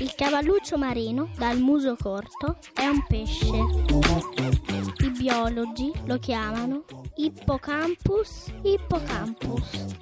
Il cavalluccio marino, dal muso corto, è un pesce. I biologi lo chiamano Hippocampus hippocampus.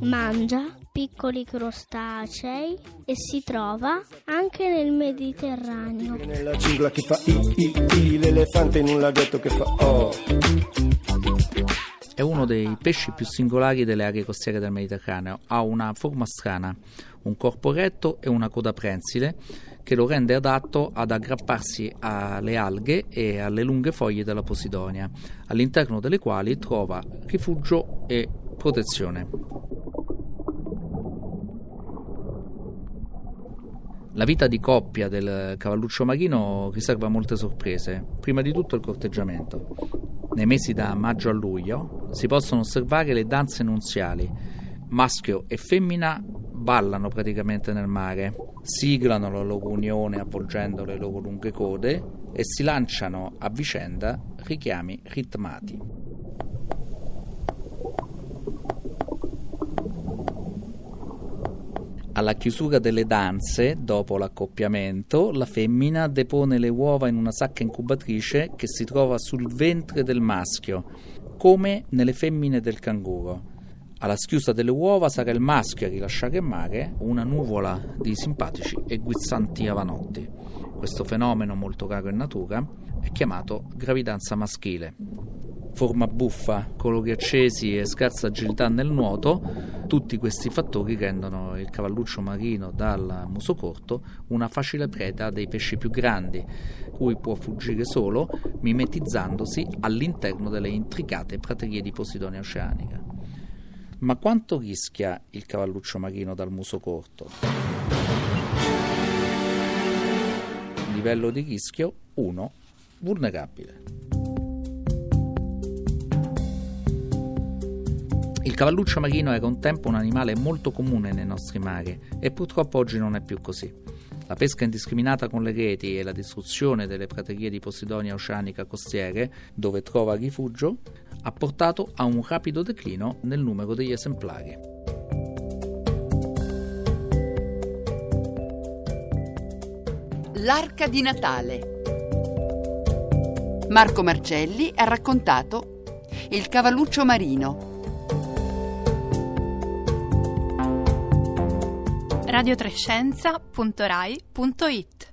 Mangia piccoli crostacei e si trova anche nel Mediterraneo. Nella giungla che fa i, i, i, l'elefante in un laghetto che fa oh. Uno dei pesci più singolari delle aree costiere del Mediterraneo. Ha una forma strana, un corpo retto e una coda prensile che lo rende adatto ad aggrapparsi alle alghe e alle lunghe foglie della Posidonia, all'interno delle quali trova rifugio e protezione. La vita di coppia del cavalluccio marino riserva molte sorprese, prima di tutto il corteggiamento. Nei mesi da maggio a luglio si possono osservare le danze nunziali. Maschio e femmina ballano praticamente nel mare, siglano la loro unione avvolgendo le loro lunghe code e si lanciano a vicenda richiami ritmati. Alla chiusura delle danze, dopo l'accoppiamento, la femmina depone le uova in una sacca incubatrice che si trova sul ventre del maschio, come nelle femmine del canguro. Alla schiusa delle uova sarà il maschio a rilasciare in mare una nuvola di simpatici e guizzanti avanotti. Questo fenomeno molto raro in natura è chiamato gravidanza maschile forma buffa, colori accesi e scarsa agilità nel nuoto, tutti questi fattori rendono il cavalluccio marino dal muso corto una facile preda dei pesci più grandi, cui può fuggire solo mimetizzandosi all'interno delle intricate praterie di Posidonia oceanica. Ma quanto rischia il cavalluccio marino dal muso corto? Livello di rischio 1 vulnerabile. Il cavalluccio marino era un tempo un animale molto comune nei nostri mari e purtroppo oggi non è più così. La pesca indiscriminata con le reti e la distruzione delle praterie di Posidonia oceanica costiere, dove trova rifugio, ha portato a un rapido declino nel numero degli esemplari. L'arca di Natale. Marco Marcelli ha raccontato Il cavalluccio marino radiotrescienza.rai.it